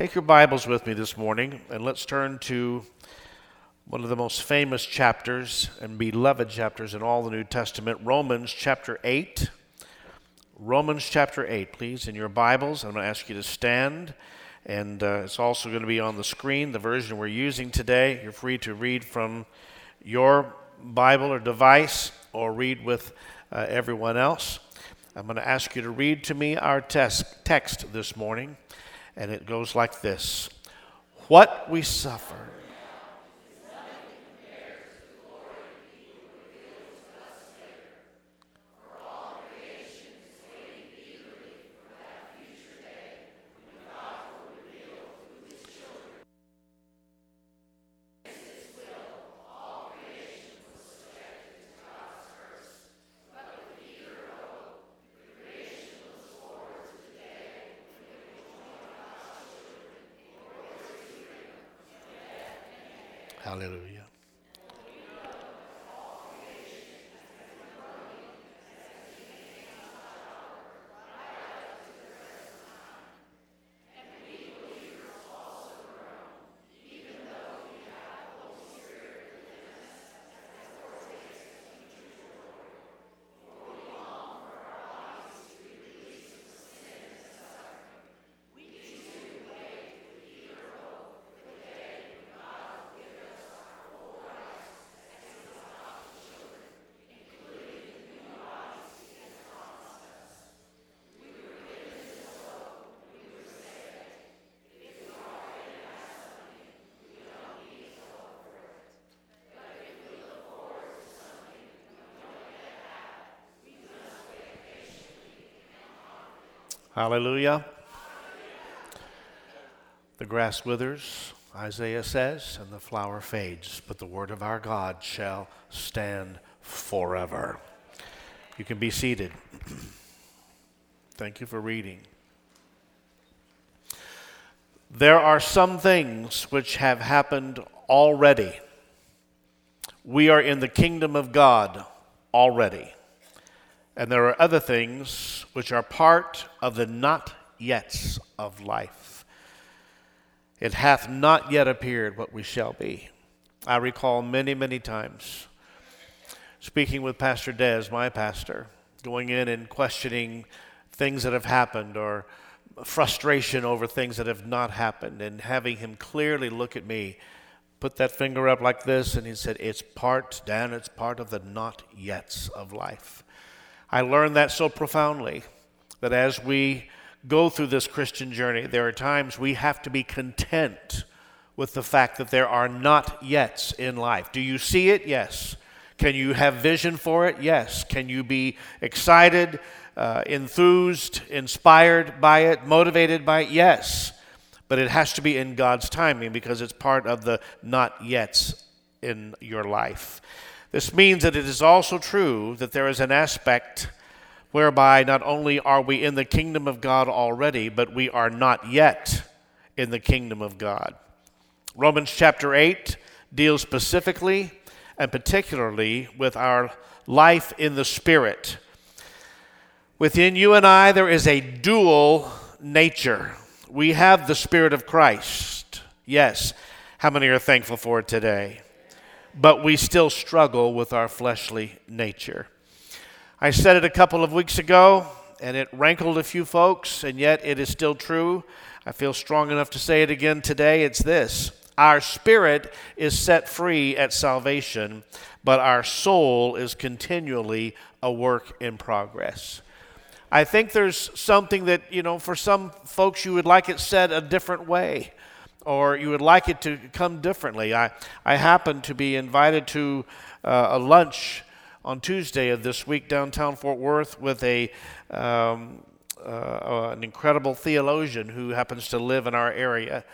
Take your Bibles with me this morning and let's turn to one of the most famous chapters and beloved chapters in all the New Testament, Romans chapter 8. Romans chapter 8, please, in your Bibles. I'm going to ask you to stand, and uh, it's also going to be on the screen, the version we're using today. You're free to read from your Bible or device or read with uh, everyone else. I'm going to ask you to read to me our tes- text this morning and it goes like this What we suffer. Hallelujah. Hallelujah. The grass withers, Isaiah says, and the flower fades, but the word of our God shall stand forever. You can be seated. Thank you for reading. There are some things which have happened already. We are in the kingdom of God already. And there are other things which are part of the not yets of life. It hath not yet appeared what we shall be. I recall many, many times speaking with Pastor Des, my pastor, going in and questioning things that have happened or frustration over things that have not happened, and having him clearly look at me, put that finger up like this, and he said, It's part, Dan, it's part of the not yets of life. I learned that so profoundly that as we go through this Christian journey, there are times we have to be content with the fact that there are not yets in life. Do you see it? Yes. Can you have vision for it? Yes. Can you be excited, uh, enthused, inspired by it, motivated by it? Yes. But it has to be in God's timing because it's part of the not yets in your life. This means that it is also true that there is an aspect whereby not only are we in the kingdom of God already, but we are not yet in the kingdom of God. Romans chapter 8 deals specifically and particularly with our life in the Spirit. Within you and I, there is a dual nature. We have the Spirit of Christ. Yes. How many are thankful for it today? But we still struggle with our fleshly nature. I said it a couple of weeks ago, and it rankled a few folks, and yet it is still true. I feel strong enough to say it again today. It's this Our spirit is set free at salvation, but our soul is continually a work in progress. I think there's something that, you know, for some folks you would like it said a different way or you would like it to come differently. I, I happened to be invited to uh, a lunch on Tuesday of this week downtown Fort Worth with a um, uh, an incredible theologian who happens to live in our area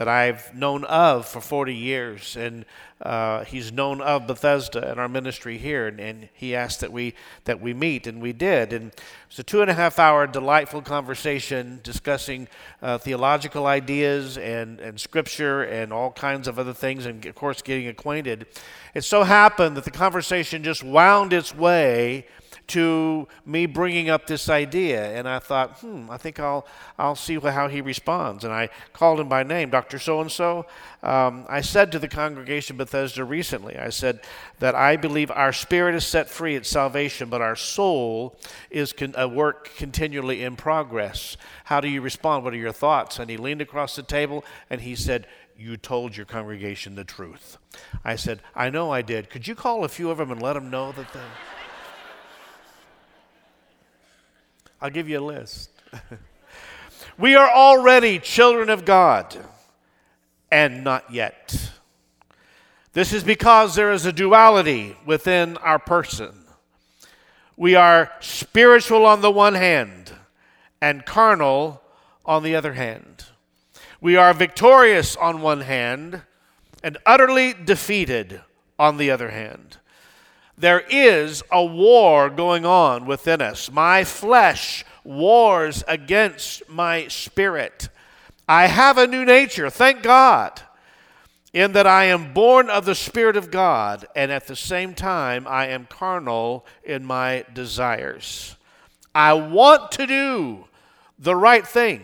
that I've known of for 40 years, and uh, he's known of Bethesda and our ministry here, and, and, he asked that we that we meet, and we did, and it was a two and a half hour delightful conversation discussing uh, theological ideas and and scripture and all kinds of other things, and of course getting acquainted. It so happened that the conversation just wound its way to me bringing up this idea. And I thought, hmm, I think I'll, I'll see how he responds. And I called him by name, Dr. So and so. I said to the congregation Bethesda recently, I said that I believe our spirit is set free at salvation, but our soul is con- a work continually in progress. How do you respond? What are your thoughts? And he leaned across the table and he said, you told your congregation the truth. I said, I know I did. Could you call a few of them and let them know that they. I'll give you a list. we are already children of God, and not yet. This is because there is a duality within our person. We are spiritual on the one hand and carnal on the other hand. We are victorious on one hand and utterly defeated on the other hand. There is a war going on within us. My flesh wars against my spirit. I have a new nature, thank God, in that I am born of the Spirit of God, and at the same time, I am carnal in my desires. I want to do the right thing.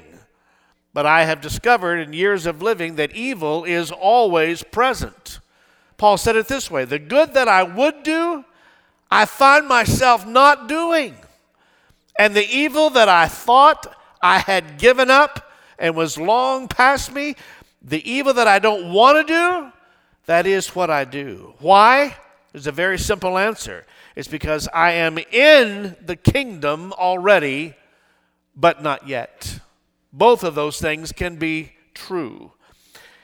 But I have discovered in years of living that evil is always present. Paul said it this way The good that I would do, I find myself not doing. And the evil that I thought I had given up and was long past me, the evil that I don't want to do, that is what I do. Why? There's a very simple answer. It's because I am in the kingdom already, but not yet. Both of those things can be true.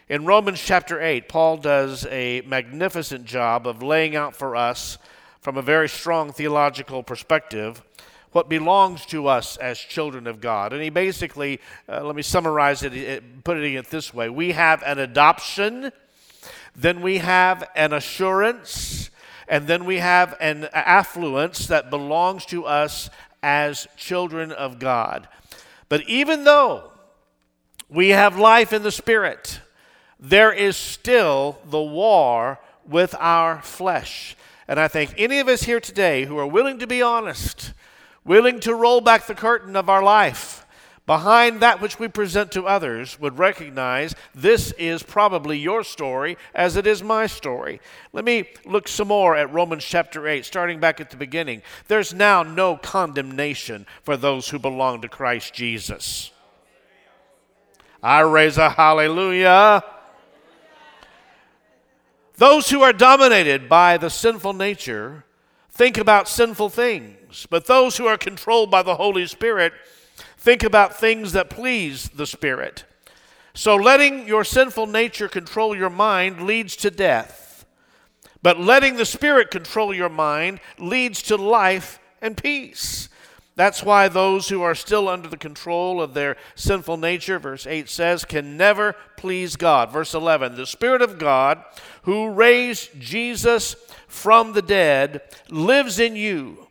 In Romans chapter 8, Paul does a magnificent job of laying out for us, from a very strong theological perspective, what belongs to us as children of God. And he basically, uh, let me summarize it, putting it this way we have an adoption, then we have an assurance, and then we have an affluence that belongs to us as children of God. But even though we have life in the Spirit, there is still the war with our flesh. And I think any of us here today who are willing to be honest, willing to roll back the curtain of our life behind that which we present to others, would recognize this is probably your story as it is my story. Let me look some more at Romans chapter 8, starting back at the beginning. There's now no condemnation for those who belong to Christ Jesus. I raise a hallelujah. Those who are dominated by the sinful nature think about sinful things, but those who are controlled by the Holy Spirit think about things that please the Spirit. So letting your sinful nature control your mind leads to death, but letting the Spirit control your mind leads to life and peace. That's why those who are still under the control of their sinful nature, verse 8 says, can never please God. Verse 11, the Spirit of God who raised Jesus from the dead lives in you.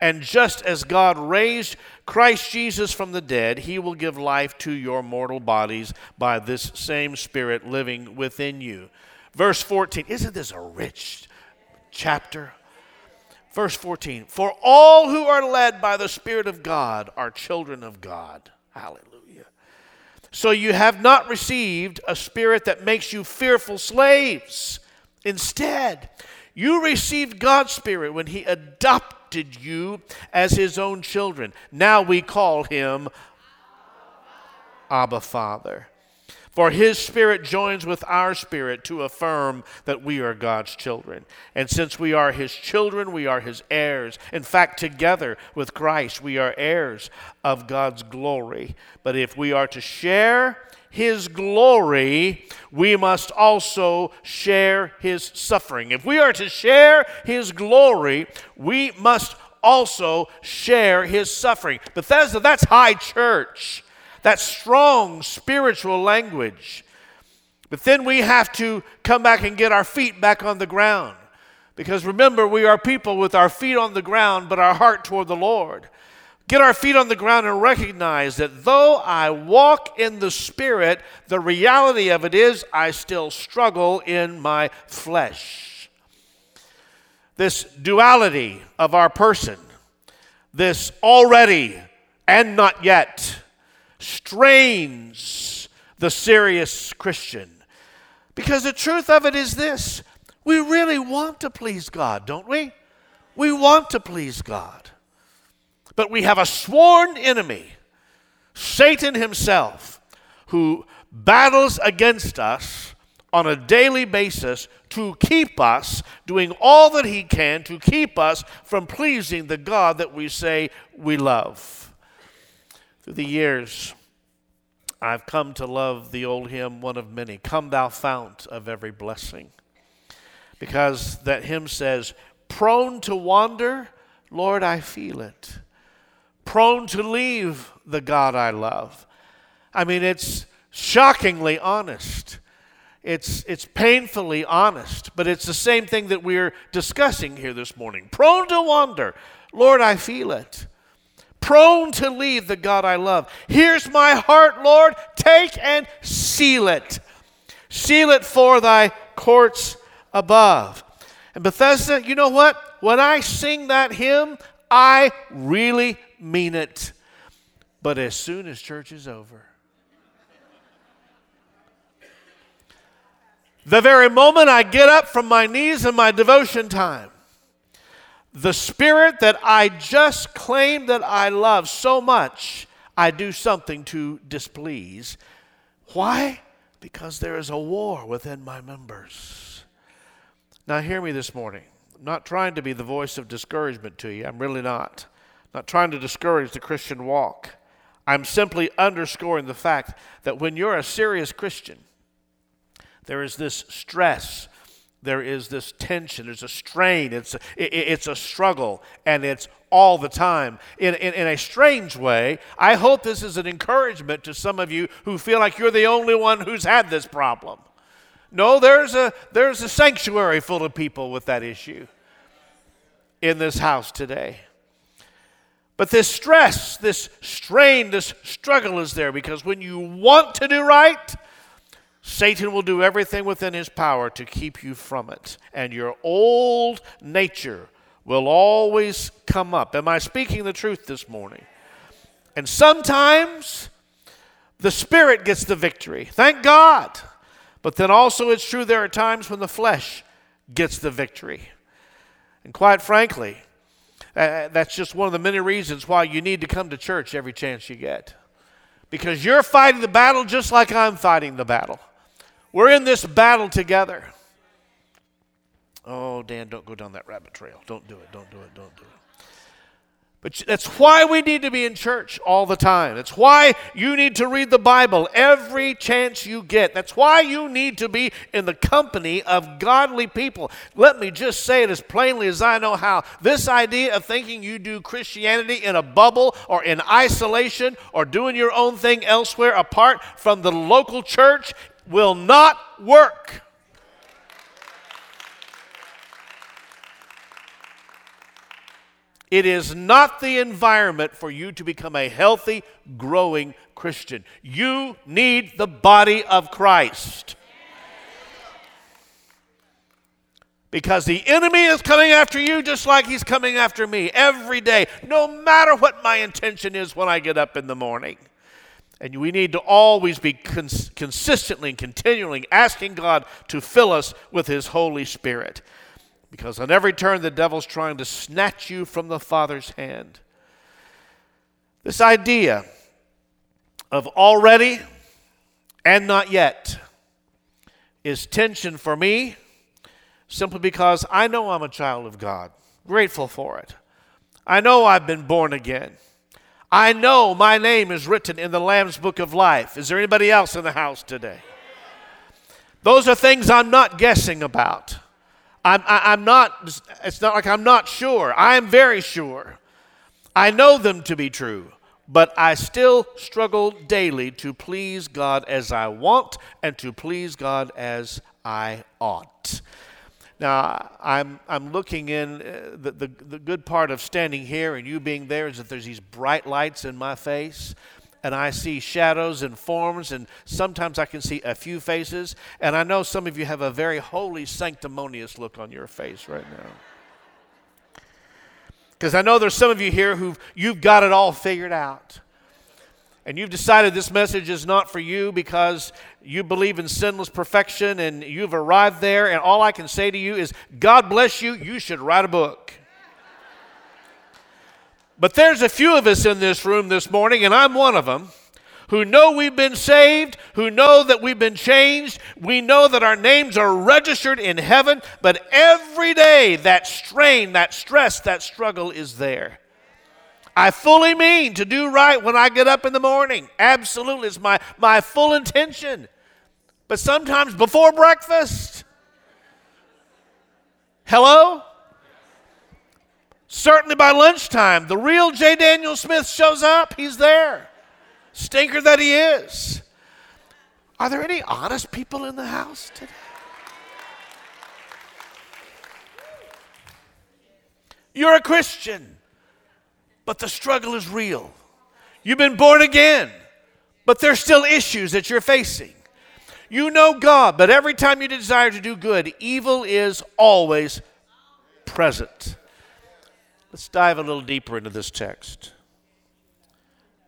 And just as God raised Christ Jesus from the dead, he will give life to your mortal bodies by this same Spirit living within you. Verse 14, isn't this a rich chapter? Verse 14 For all who are led by the Spirit of God are children of God. Hallelujah. So you have not received a spirit that makes you fearful slaves. Instead, you received God's Spirit when He adopted you as His own children. Now we call Him Abba Father. For his spirit joins with our spirit to affirm that we are God's children. And since we are his children, we are his heirs. In fact, together with Christ, we are heirs of God's glory. But if we are to share his glory, we must also share his suffering. If we are to share his glory, we must also share his suffering. Bethesda, that's high church that strong spiritual language. But then we have to come back and get our feet back on the ground. Because remember, we are people with our feet on the ground, but our heart toward the Lord. Get our feet on the ground and recognize that though I walk in the Spirit, the reality of it is I still struggle in my flesh. This duality of our person this already and not yet strains the serious Christian. Because the truth of it is this we really want to please God, don't we? We want to please God. But we have a sworn enemy, Satan himself, who battles against us on a daily basis to keep us doing all that he can to keep us from pleasing the God that we say we love. Through the years, I've come to love the old hymn, one of many Come, thou fount of every blessing. Because that hymn says, Prone to wander, Lord, I feel it. Prone to leave the God I love. I mean, it's shockingly honest. It's, it's painfully honest, but it's the same thing that we're discussing here this morning. Prone to wander, Lord, I feel it. Prone to leave the God I love. Here's my heart, Lord, take and seal it. Seal it for thy courts above. And Bethesda, you know what? When I sing that hymn, I really mean it. But as soon as church is over, the very moment I get up from my knees in my devotion time, the spirit that I just claim that I love so much, I do something to displease. Why? Because there is a war within my members. Now, hear me this morning. I'm not trying to be the voice of discouragement to you. I'm really not. I'm not trying to discourage the Christian walk. I'm simply underscoring the fact that when you're a serious Christian, there is this stress, there is this tension, there's a strain, it's a, it's a struggle, and it's all the time. In, in, in, a strange way, I hope this is an encouragement to some of you who feel like you're the only one who's had this problem. No, there's a, there's a sanctuary full of people with that issue in this house today. But this stress, this strain, this struggle is there because when you want to do right, Satan will do everything within his power to keep you from it. And your old nature will always come up. Am I speaking the truth this morning? And sometimes the Spirit gets the victory. Thank God. But then also, it's true there are times when the flesh gets the victory. And quite frankly, uh, that's just one of the many reasons why you need to come to church every chance you get. Because you're fighting the battle just like I'm fighting the battle. We're in this battle together. Oh, Dan, don't go down that rabbit trail. Don't do it. Don't do it. Don't do it. But that's why we need to be in church all the time. That's why you need to read the Bible every chance you get. That's why you need to be in the company of godly people. Let me just say it as plainly as I know how. This idea of thinking you do Christianity in a bubble or in isolation or doing your own thing elsewhere apart from the local church will not work. It is not the environment for you to become a healthy, growing Christian. You need the body of Christ. Because the enemy is coming after you just like he's coming after me every day, no matter what my intention is when I get up in the morning. And we need to always be cons- consistently and continually asking God to fill us with His Holy Spirit. Because on every turn, the devil's trying to snatch you from the Father's hand. This idea of already and not yet is tension for me simply because I know I'm a child of God, grateful for it. I know I've been born again. I know my name is written in the Lamb's book of life. Is there anybody else in the house today? Those are things I'm not guessing about. I'm, I, am not, it's not like I'm not sure. I am very sure. I know them to be true, but I still struggle daily to please God as I want and to please God as I ought. Now, I'm, I'm looking in, uh, the, the, the good part of standing here and you being there is that there's these bright lights in my face and I see shadows and forms, and sometimes I can see a few faces. And I know some of you have a very holy, sanctimonious look on your face right now. Because I know there's some of you here who've you've got it all figured out. And you've decided this message is not for you because you believe in sinless perfection and you've arrived there. And all I can say to you is, God bless you. You should write a book. But there's a few of us in this room this morning, and I'm one of them, who know we've been saved, who know that we've been changed. We know that our names are registered in heaven, but every day that strain, that stress, that struggle is there. I fully mean to do right when I get up in the morning. Absolutely. It's my, my full intention. But sometimes before breakfast, hello? Certainly by lunchtime, the real J. Daniel Smith shows up. He's there. Stinker that he is. Are there any honest people in the house today? You're a Christian, but the struggle is real. You've been born again, but there's still issues that you're facing. You know God, but every time you desire to do good, evil is always present. Let's dive a little deeper into this text.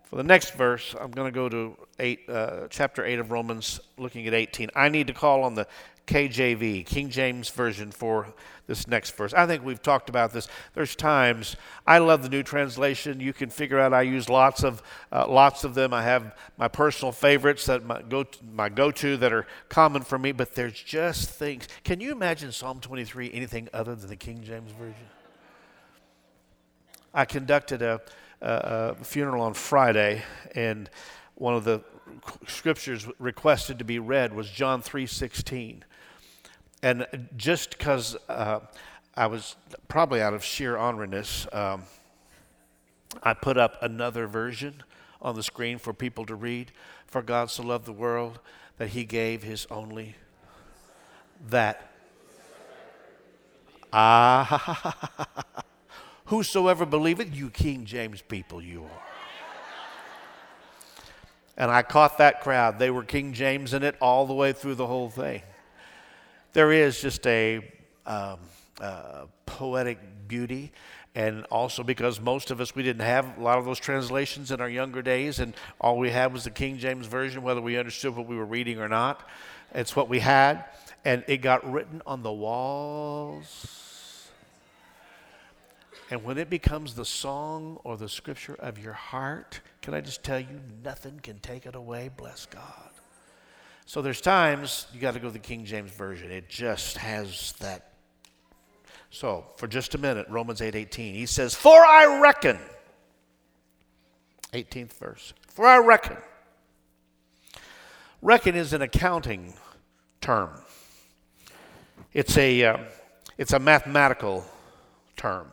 For the next verse, I'm going to go to eight, uh, chapter 8 of Romans, looking at 18. I need to call on the KJV, King James Version, for this next verse. I think we've talked about this. There's times I love the new translation. You can figure out I use lots of uh, lots of them. I have my personal favorites that my go my go-to that are common for me. But there's just things. Can you imagine Psalm 23 anything other than the King James Version? I conducted a, a, a funeral on Friday, and one of the scriptures requested to be read was John 3:16. And just because uh, I was probably out of sheer honoriness, um, I put up another version on the screen for people to read. For God so loved the world that he gave his only that. Ah, Whosoever believeth, you King James people, you are. And I caught that crowd. They were King James in it all the way through the whole thing. There is just a um, uh, poetic beauty and also because most of us we didn't have a lot of those translations in our younger days and all we had was the king james version whether we understood what we were reading or not it's what we had and it got written on the walls and when it becomes the song or the scripture of your heart, can I just tell you, nothing can take it away. Bless God. So there's times you got to go to the King James Version. It just has that. So for just a minute, Romans 8 18, he says, For I reckon, 18th verse, for I reckon. Reckon is an accounting term. It's a, uh, it's a mathematical term.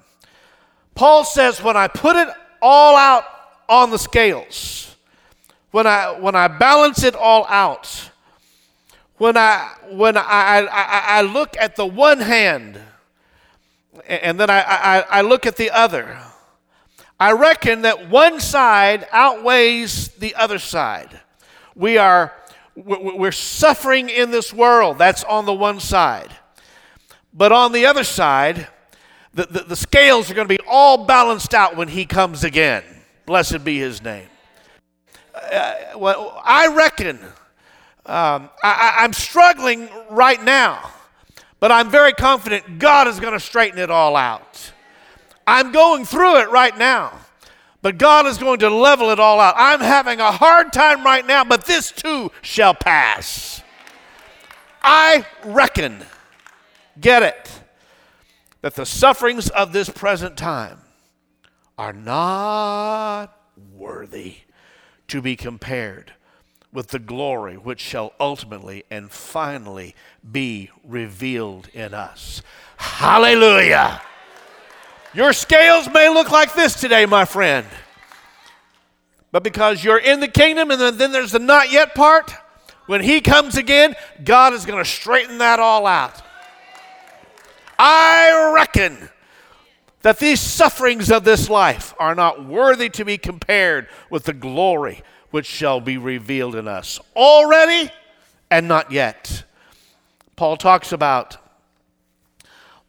Paul says, when I put it all out on the scales, when I, when I balance it all out, when I, when I, I, I look at the one hand and then I, I, I look at the other, I reckon that one side outweighs the other side. We are we're suffering in this world. That's on the one side. But on the other side, the, the, the scales are going to be all balanced out when he comes again. Blessed be his name. Uh, well, I reckon um, I, I'm struggling right now, but I'm very confident God is going to straighten it all out. I'm going through it right now, but God is going to level it all out. I'm having a hard time right now, but this too shall pass. I reckon. Get it that the sufferings of this present time are not worthy to be compared with the glory which shall ultimately and finally be revealed in us. Hallelujah! Your scales may look like this today, my friend. But because you're in the kingdom and then, there's the not yet part, when He comes again, God is going to straighten that all out. I reckon that these sufferings of this life are not worthy to be compared with the glory which shall be revealed in us already and not yet. Paul talks about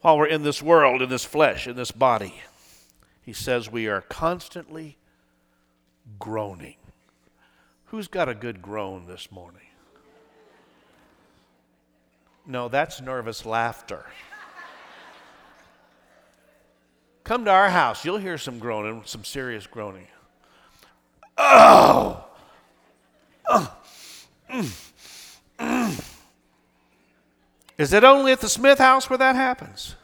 while we're in this world, in this flesh, in this body, he says we are constantly groaning. Who's got a good groan this morning? No, that's nervous laughter. Come to our house, you'll hear some groaning, some serious groaning. Oh! Oh. Mm. Mm. Is it only at the Smith house where that happens?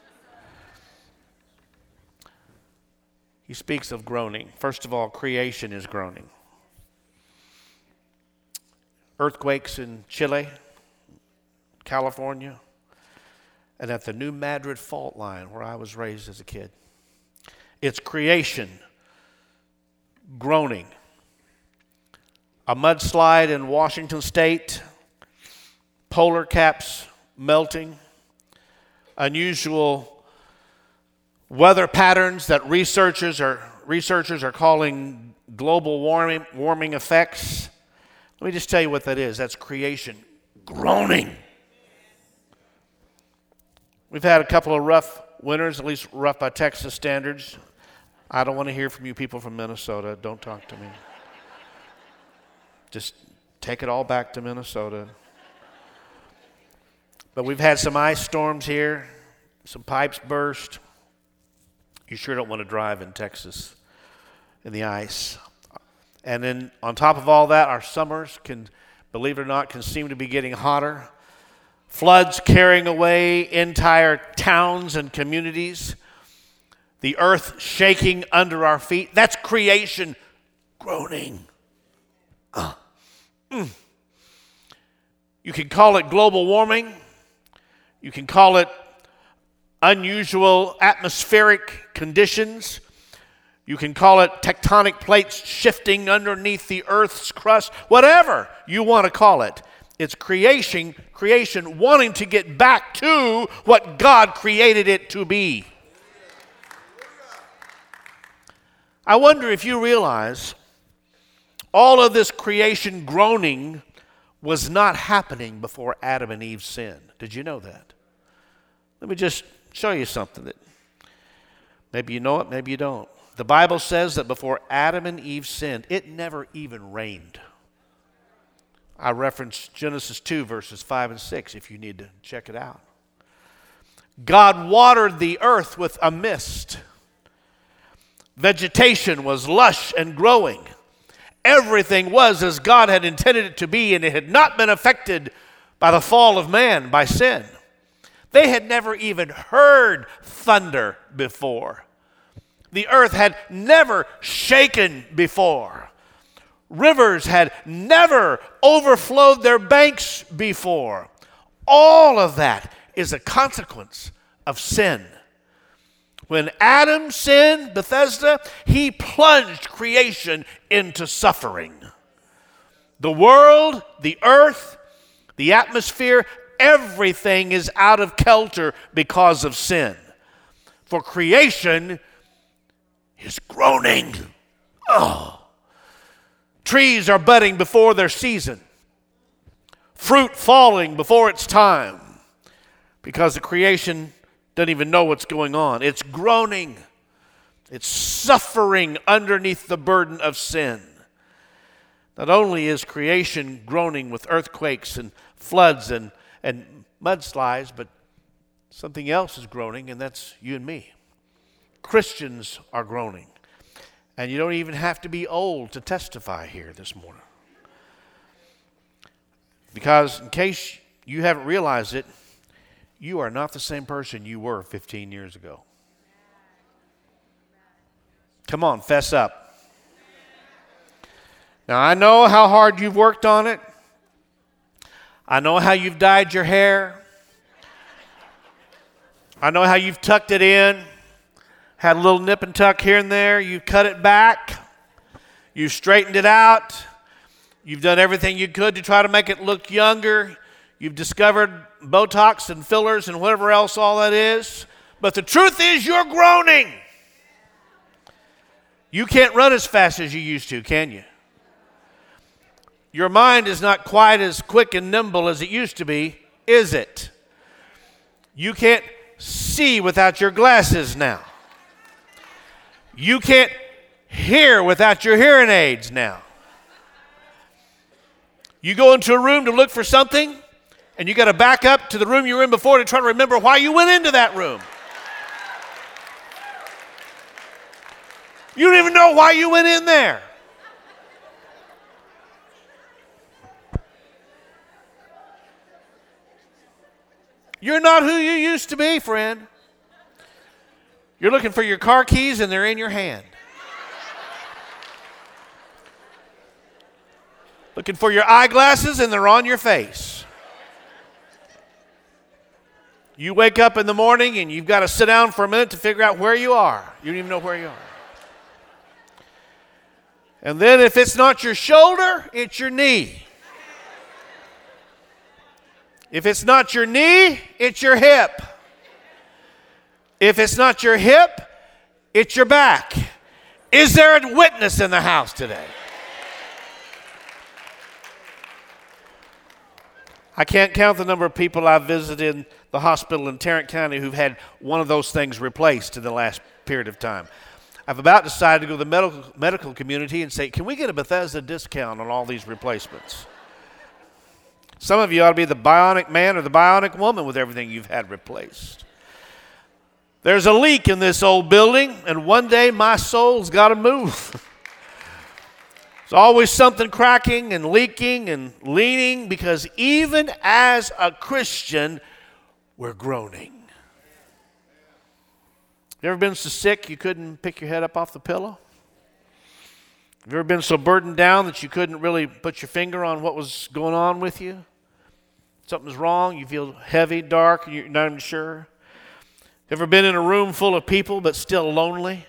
He speaks of groaning. First of all, creation is groaning. Earthquakes in Chile, California, and at the New Madrid fault line where I was raised as a kid. It's creation groaning. A mudslide in Washington state, polar caps melting, unusual weather patterns that researchers are, researchers are calling global warming, warming effects. Let me just tell you what that is that's creation groaning. We've had a couple of rough winters, at least rough by Texas standards. I don't want to hear from you people from Minnesota. Don't talk to me. Just take it all back to Minnesota. But we've had some ice storms here, some pipes burst. You sure don't want to drive in Texas in the ice. And then on top of all that, our summers can, believe it or not, can seem to be getting hotter. Floods carrying away entire towns and communities. The earth shaking under our feet. That's creation groaning. Uh, mm. You can call it global warming. You can call it unusual atmospheric conditions. You can call it tectonic plates shifting underneath the earth's crust, whatever you want to call it. It's creation, creation wanting to get back to what God created it to be. I wonder if you realize all of this creation groaning was not happening before Adam and Eve sinned. Did you know that? Let me just show you something that maybe you know it, maybe you don't. The Bible says that before Adam and Eve sinned, it never even rained. I reference Genesis 2, verses 5 and 6, if you need to check it out. God watered the earth with a mist. Vegetation was lush and growing. Everything was as God had intended it to be, and it had not been affected by the fall of man, by sin. They had never even heard thunder before. The earth had never shaken before. Rivers had never overflowed their banks before. All of that is a consequence of sin. When Adam sinned, Bethesda, he plunged creation into suffering. The world, the earth, the atmosphere, everything is out of kilter because of sin. For creation is groaning. Oh. Trees are budding before their season, fruit falling before its time because the creation doesn't even know what's going on. It's groaning, it's suffering underneath the burden of sin. Not only is creation groaning with earthquakes and floods and and mudslides, but something else is groaning, and that's you and me. Christians are groaning. And you don't even have to be old to testify here this morning. Because, in case you haven't realized it, you are not the same person you were 15 years ago. Come on, fess up. Now, I know how hard you've worked on it. I know how you've dyed your hair. I know how you've tucked it in, had a little nip and tuck here and there. You've cut it back, you've straightened it out, you've done everything you could to try to make it look younger. You've discovered Botox and fillers and whatever else all that is. But the truth is, you're groaning. You can't run as fast as you used to, can you? Your mind is not quite as quick and nimble as it used to be, is it? You can't see without your glasses now. You can't hear without your hearing aids now. You go into a room to look for something, and you got to back up to the room you were in before to try to remember why you went into that room. You don't even know why you went in there. You're not who you used to be, friend. You're looking for your car keys and they're in your hand. looking for your eyeglasses and they're on your face. You wake up in the morning and you've got to sit down for a minute to figure out where you are. You don't even know where you are. And then if it's not your shoulder, it's your knee. If it's not your knee, it's your hip. If it's not your hip, it's your back. Is there a witness in the house today? I can't count the number of people I've visited the hospital in Tarrant County who've had one of those things replaced in the last period of time. I've about decided to go to the medical, medical community and say, can we get a Bethesda discount on all these replacements? Some of you ought to be the bionic man or the bionic woman with everything you've had replaced. There's a leak in this old building, and one day my soul's got to move. There's always something cracking and leaking and leaning because even as a Christian, we're groaning. You ever been so sick you couldn't pick your head up off the pillow? Have you ever been so burdened down that you couldn't really put your finger on what was going on with you? Something's wrong, you feel heavy, dark, and you're not even sure. Ever been in a room full of people but still lonely?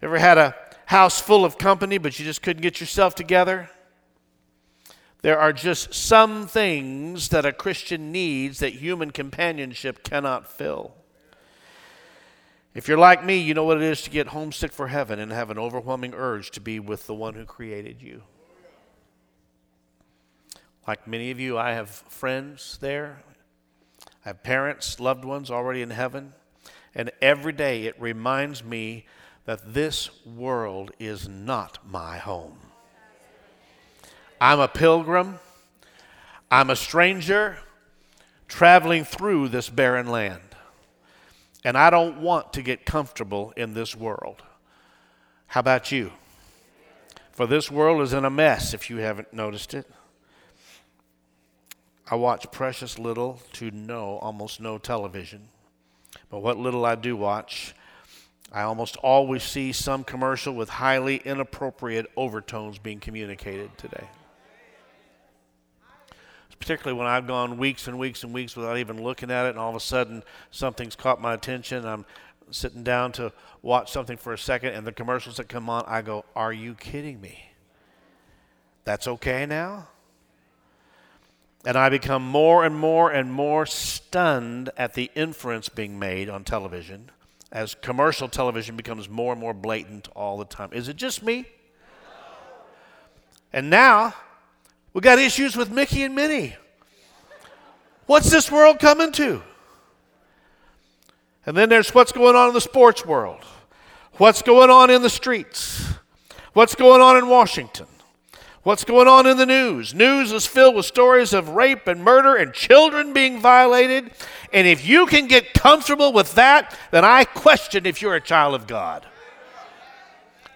Ever had a house full of company but you just couldn't get yourself together? There are just some things that a Christian needs that human companionship cannot fill. If you're like me, you know what it is to get homesick for heaven and have an overwhelming urge to be with the one who created you. Like many of you, I have friends there. I have parents, loved ones already in heaven. And every day it reminds me that this world is not my home. I'm a pilgrim, I'm a stranger traveling through this barren land. And I don't want to get comfortable in this world. How about you? For this world is in a mess if you haven't noticed it. I watch precious little to no, almost no television. But what little I do watch, I almost always see some commercial with highly inappropriate overtones being communicated today particularly when I've gone weeks and weeks and weeks without even looking at it, and all of a sudden something's caught my attention. I'm sitting down to watch something for a second, and the commercials that come on, I go, Are you kidding me? That's okay now? And I become more and more and more stunned at the inference being made on television as commercial television becomes more and more blatant all the time. Is it just me? And now we got issues with Mickey and Minnie. What's this world coming to? And then there's what's going on in the sports world. What's going on in the streets? What's going on in Washington? What's going on in the news? News is filled with stories of rape and murder and children being violated. And if you can get comfortable with that, then I question if you're a child of God.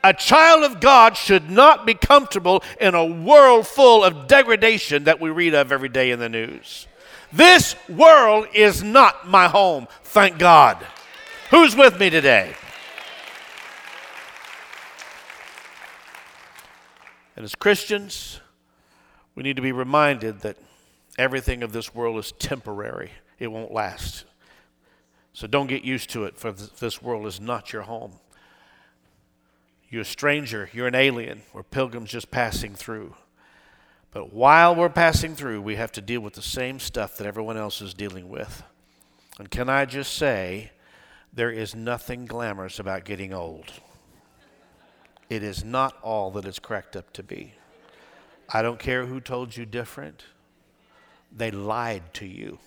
A child of God should not be comfortable in a world full of degradation that we read of every day in the news. This world is not my home, thank God. Who's with me today? And as Christians, we need to be reminded that everything of this world is temporary, it won't last. So don't get used to it, for this world is not your home. You're a stranger, you're an alien, we're pilgrims just passing through. But while we're passing through, we have to deal with the same stuff that everyone else is dealing with. And can I just say, there is nothing glamorous about getting old. It is not all that it's cracked up to be. I don't care who told you different, they lied to you.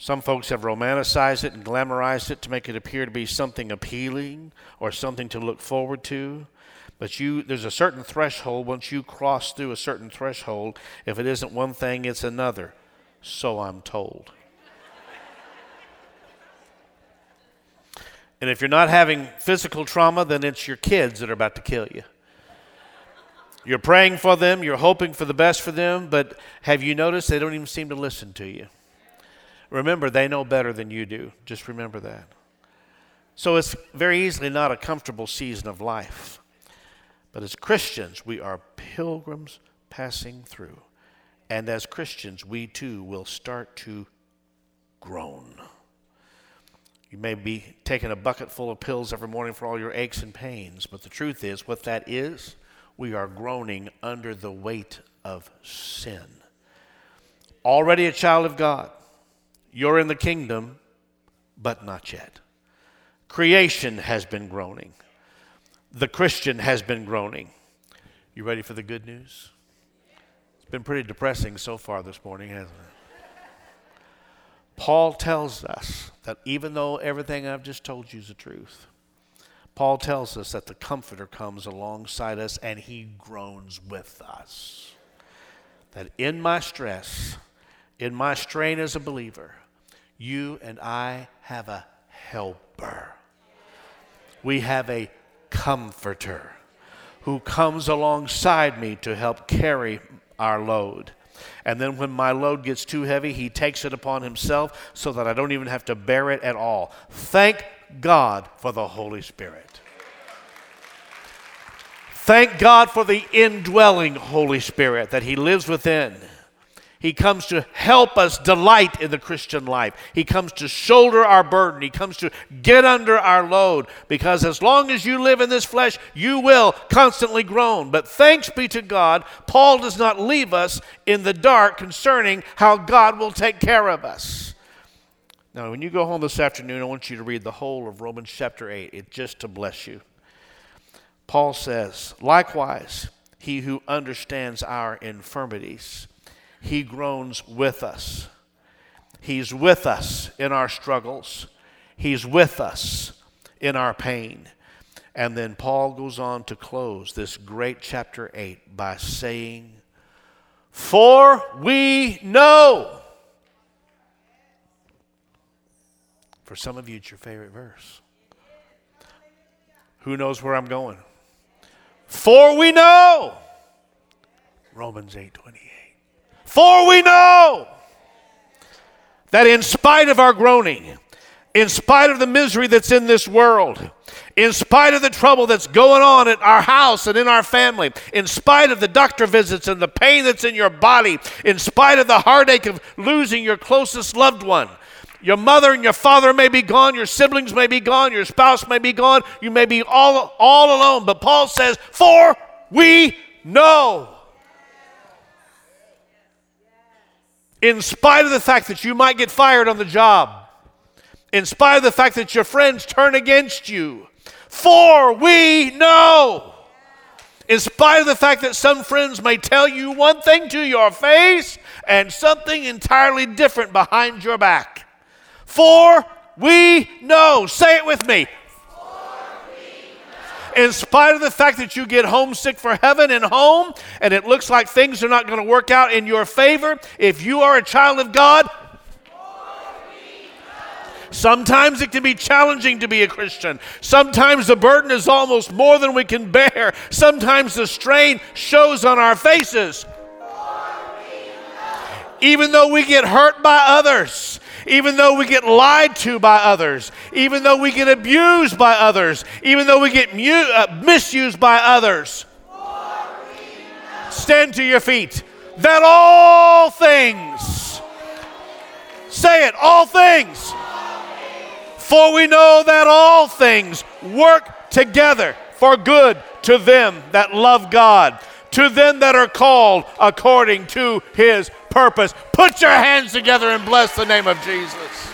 Some folks have romanticized it and glamorized it to make it appear to be something appealing or something to look forward to. But you, there's a certain threshold. Once you cross through a certain threshold, if it isn't one thing, it's another. So I'm told. and if you're not having physical trauma, then it's your kids that are about to kill you. You're praying for them, you're hoping for the best for them, but have you noticed they don't even seem to listen to you? Remember, they know better than you do. Just remember that. So it's very easily not a comfortable season of life. But as Christians, we are pilgrims passing through. And as Christians, we too will start to groan. You may be taking a bucket full of pills every morning for all your aches and pains, but the truth is, what that is, we are groaning under the weight of sin. Already a child of God, you're in the kingdom, but not yet. Creation has been groaning the Christian has been groaning. You ready for the good news? It's been pretty depressing so far this morning, hasn't it? Paul tells us that even though everything I've just told you is the truth, Paul tells us that the Comforter comes alongside us and he groans with us. That in my stress, in my strain as a believer, you and I have a helper. We have a comforter who comes alongside me to help carry our load. And then when my load gets too heavy, he takes it upon himself so that I don't even have to bear it at all. Thank God for the Holy Spirit. Thank God for the indwelling Holy Spirit that he lives within. He comes to help us delight in the Christian life. He comes to shoulder our burden. He comes to get under our load because as long as you live in this flesh, you will constantly groan. But thanks be to God, Paul does not leave us in the dark concerning how God will take care of us. Now, when you go home this afternoon, I want you to read the whole of Romans chapter 8, It's just to bless you. Paul says, Likewise, he who understands our infirmities he groans with us. He's with us in our struggles, He's with us in our pain. And then Paul goes on to close this great chapter 8 by saying, For we know. For some of you, it's your favorite verse. Who knows where I'm going? For we know. Romans 8 28. For we know that in spite of our groaning, in spite of the misery that's in this world, in spite of the trouble that's going on at our house and in our family, in spite of the doctor visits and the pain that's in your body, in spite of the heartache of losing your closest loved one, your mother and your father may be gone, your siblings may be gone, your spouse may be gone, you may be all, all alone. But Paul says, For we know in spite of the fact that you might get fired on the job, in spite of the fact that your friends turn against you. For we know, in spite of the fact that some friends may tell you one thing to your face and something entirely different behind your back. For we know, say it with me, in spite of the fact that you get homesick for heaven and home, and it looks like things are not going to work out in your favor, if you are a child of God, Sometimes it can be challenging to be a Christian. Sometimes the burden is almost more than we can bear. Sometimes the strain shows on our faces. Even though we get hurt by others, even though we get lied to by others, even though we get abused by others, even though we get mu- uh, misused by others. Stand to your feet. That all things, say it, all things. For we know that all things work together for good to them that love God, to them that are called according to his purpose. Put your hands together and bless the name of Jesus.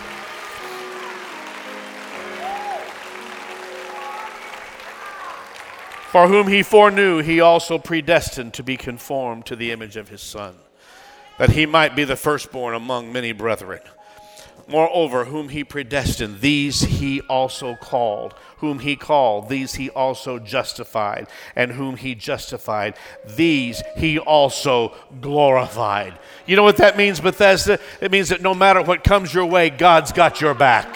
For whom he foreknew, he also predestined to be conformed to the image of his Son, that he might be the firstborn among many brethren. Moreover, whom he predestined, these he also called. Whom he called, these he also justified. And whom he justified, these he also glorified. You know what that means, Bethesda? It means that no matter what comes your way, God's got your back.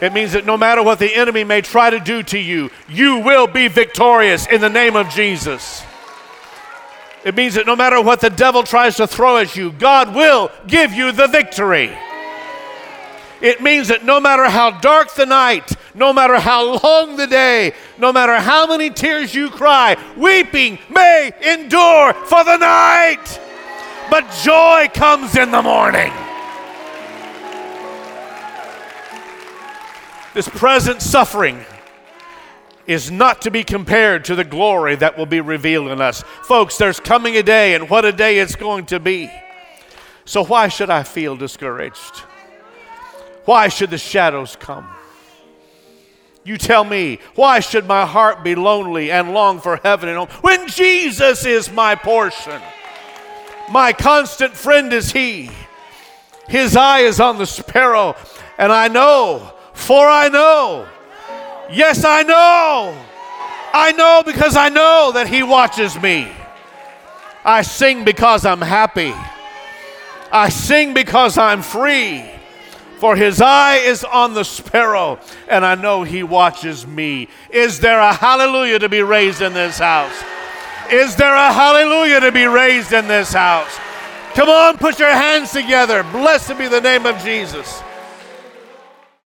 It means that no matter what the enemy may try to do to you, you will be victorious in the name of Jesus. It means that no matter what the devil tries to throw at you, God will give you the victory. It means that no matter how dark the night, no matter how long the day, no matter how many tears you cry, weeping may endure for the night, but joy comes in the morning. This present suffering is not to be compared to the glory that will be revealed in us. Folks, there's coming a day, and what a day it's going to be. So, why should I feel discouraged? Why should the shadows come? You tell me, why should my heart be lonely and long for heaven and home when Jesus is my portion? My constant friend is He. His eye is on the sparrow, and I know, for I know Yes, I know. I know because I know that He watches me. I sing because I'm happy. I sing because I'm free. For His eye is on the sparrow, and I know He watches me. Is there a hallelujah to be raised in this house? Is there a hallelujah to be raised in this house? Come on, put your hands together. Blessed be the name of Jesus.